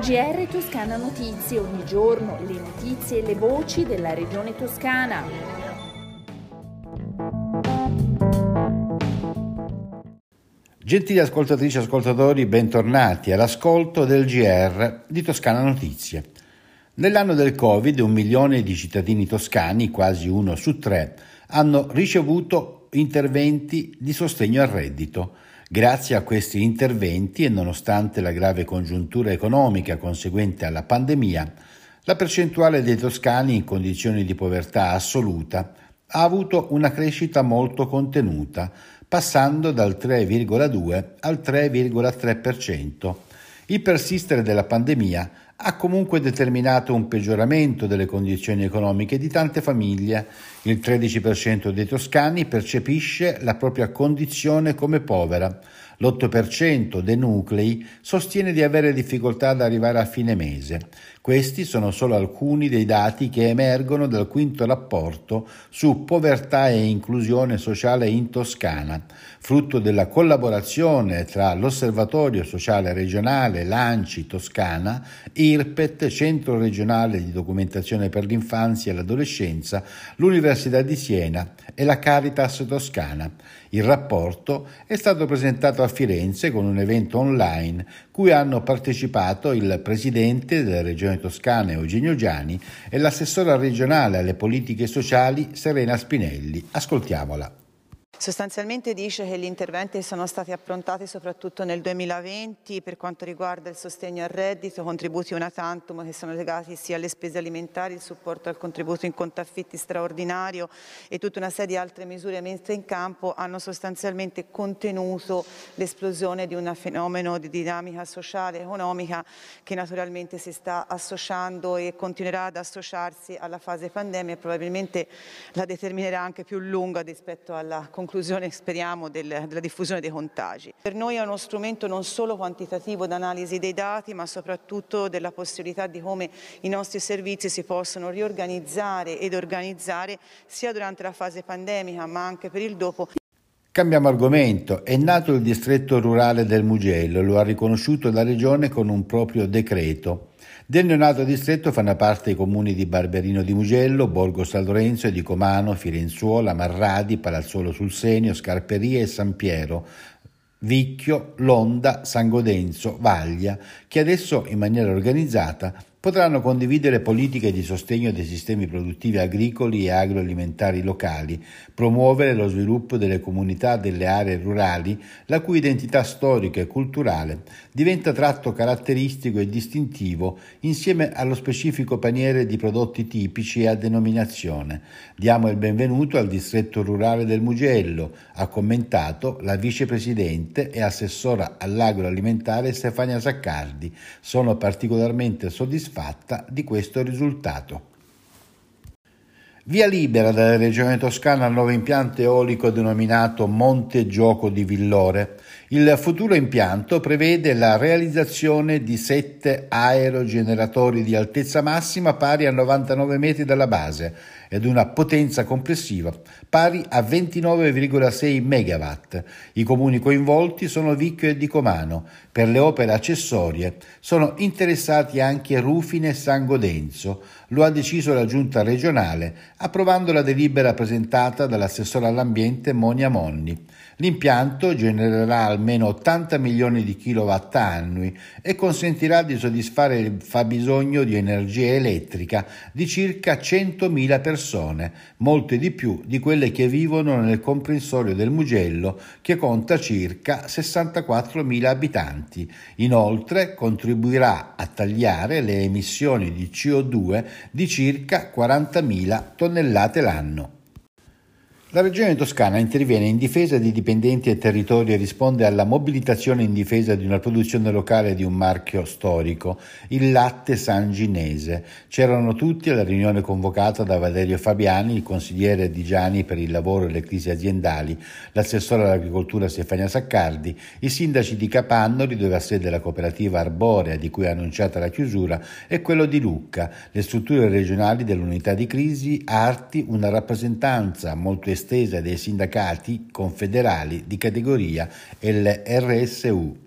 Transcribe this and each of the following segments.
GR Toscana Notizie, ogni giorno le notizie e le voci della regione toscana. Gentili ascoltatrici e ascoltatori, bentornati all'ascolto del GR di Toscana Notizie. Nell'anno del Covid un milione di cittadini toscani, quasi uno su tre, hanno ricevuto interventi di sostegno al reddito. Grazie a questi interventi e nonostante la grave congiuntura economica conseguente alla pandemia, la percentuale dei toscani in condizioni di povertà assoluta ha avuto una crescita molto contenuta, passando dal 3,2 al 3,3%. Il persistere della pandemia ha comunque determinato un peggioramento delle condizioni economiche di tante famiglie. Il 13% dei toscani percepisce la propria condizione come povera. L'8% dei nuclei sostiene di avere difficoltà ad arrivare a fine mese. Questi sono solo alcuni dei dati che emergono dal quinto rapporto su povertà e inclusione sociale in Toscana, frutto della collaborazione tra l'Osservatorio Sociale Regionale Lanci Toscana, IRPET, Centro Regionale di Documentazione per l'Infanzia e l'Adolescenza, l'Università di Siena e la Caritas Toscana. Il rapporto è stato presentato a Firenze con un evento online cui hanno partecipato il presidente della Regione Toscana Eugenio Giani e l'assessora regionale alle politiche sociali Serena Spinelli. Ascoltiamola. Sostanzialmente dice che gli interventi sono stati approntati soprattutto nel 2020 per quanto riguarda il sostegno al reddito, contributi una tantum che sono legati sia alle spese alimentari, il supporto al contributo in conto affitti straordinario e tutta una serie di altre misure messe in campo hanno sostanzialmente contenuto l'esplosione di un fenomeno di dinamica sociale e economica che naturalmente si sta associando e continuerà ad associarsi alla fase pandemia e probabilmente la determinerà anche più lunga rispetto alla conclusione conclusione, speriamo, del, della diffusione dei contagi. Per noi è uno strumento non solo quantitativo d'analisi dei dati, ma soprattutto della possibilità di come i nostri servizi si possono riorganizzare ed organizzare sia durante la fase pandemica, ma anche per il dopo. Cambiamo argomento. È nato il distretto rurale del Mugello, lo ha riconosciuto la Regione con un proprio decreto. Del neonato distretto fanno parte i comuni di Barberino di Mugello, Borgo San Lorenzo, Edicomano, Firenzuola, Marradi, Palazzuolo sul Senio, Scarperia e San Piero, Vicchio, Londa, San Godenzo, Vaglia, che adesso in maniera organizzata potranno condividere politiche di sostegno dei sistemi produttivi agricoli e agroalimentari locali, promuovere lo sviluppo delle comunità delle aree rurali, la cui identità storica e culturale diventa tratto caratteristico e distintivo insieme allo specifico paniere di prodotti tipici e a denominazione. Diamo il benvenuto al distretto rurale del Mugello, ha commentato la vicepresidente e assessora all'agroalimentare Stefania Zaccardi. Sono particolarmente soddisfatto soddisfatta di questo risultato. Via libera dalla Regione Toscana al nuovo impianto eolico denominato Monte Gioco di Villore. Il futuro impianto prevede la realizzazione di sette aerogeneratori di altezza massima pari a 99 metri dalla base ed una potenza complessiva pari a 29,6 MW. I comuni coinvolti sono Vicchio e Dicomano. Per le opere accessorie sono interessati anche Rufine e San Godenzo. Lo ha deciso la giunta regionale approvando la delibera presentata dall'assessore all'ambiente Monia Monni. L'impianto genererà almeno 80 milioni di kilowatt annui e consentirà di soddisfare il fabbisogno di energia elettrica di circa 100.000 persone, molte di più di quelle che vivono nel comprensorio del Mugello che conta circa 64.000 abitanti. Inoltre contribuirà a tagliare le emissioni di CO2 di circa 40.000 tonnellate l'anno. La Regione Toscana interviene in difesa di dipendenti e territori e risponde alla mobilitazione in difesa di una produzione locale di un marchio storico, il latte sanginese. C'erano tutti alla riunione convocata da Valerio Fabiani, il consigliere di Gianni per il lavoro e le crisi aziendali, l'assessore all'agricoltura Stefania Saccardi, i sindaci di Capannori, dove ha sede la cooperativa Arborea, di cui ha annunciata la chiusura, e quello di Lucca, le strutture regionali dell'unità di crisi, Arti, una rappresentanza molto estesa dei sindacati confederali di categoria e il RSU.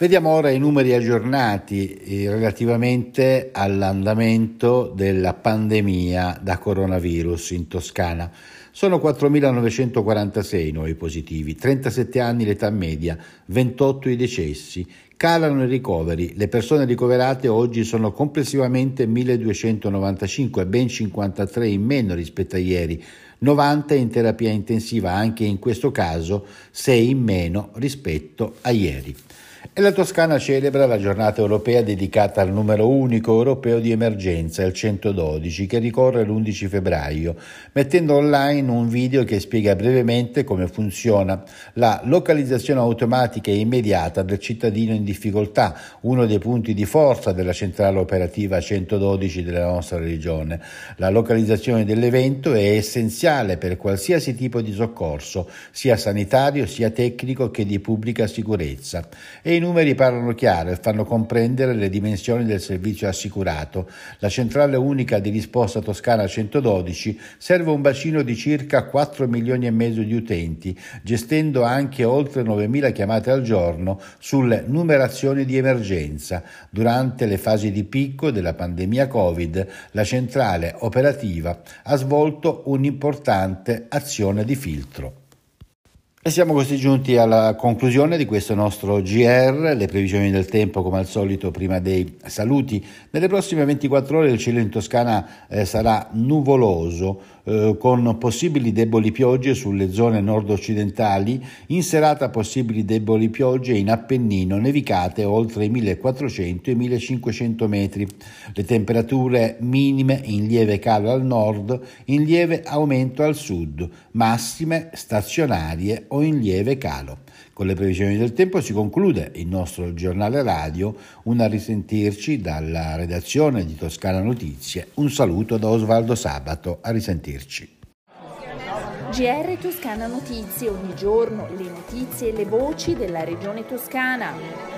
Vediamo ora i numeri aggiornati eh, relativamente all'andamento della pandemia da coronavirus in Toscana. Sono 4.946 nuovi positivi, 37 anni l'età media, 28 i decessi. Calano i ricoveri, le persone ricoverate oggi sono complessivamente 1.295, ben 53 in meno rispetto a ieri, 90 in terapia intensiva, anche in questo caso 6 in meno rispetto a ieri. E la Toscana celebra la giornata europea dedicata al numero unico europeo di emergenza, il 112, che ricorre l'11 febbraio, mettendo online un video che spiega brevemente come funziona la localizzazione automatica e immediata del cittadino in difficoltà, uno dei punti di forza della centrale operativa 112 della nostra regione. La localizzazione dell'evento è essenziale per qualsiasi tipo di soccorso, sia sanitario, sia tecnico che di pubblica sicurezza. E in numeri parlano chiaro e fanno comprendere le dimensioni del servizio assicurato. La centrale unica di risposta toscana 112 serve un bacino di circa 4 milioni e mezzo di utenti, gestendo anche oltre 9.000 chiamate al giorno sulle numerazioni di emergenza. Durante le fasi di picco della pandemia Covid, la centrale operativa ha svolto un'importante azione di filtro. E siamo così giunti alla conclusione di questo nostro GR, le previsioni del tempo come al solito prima dei saluti. Nelle prossime 24 ore il cielo in Toscana eh, sarà nuvoloso eh, con possibili deboli piogge sulle zone nord-occidentali, in serata possibili deboli piogge in Appennino, nevicate oltre i 1400 e 1500 metri. Le temperature minime in lieve calo al nord, in lieve aumento al sud, massime stazionarie o in lieve calo. Con le previsioni del tempo si conclude il nostro giornale radio, un a risentirci dalla redazione di Toscana Notizie. Un saluto da Osvaldo Sabato, a risentirci. GR Toscana Notizie, ogni giorno le notizie e le voci della regione toscana.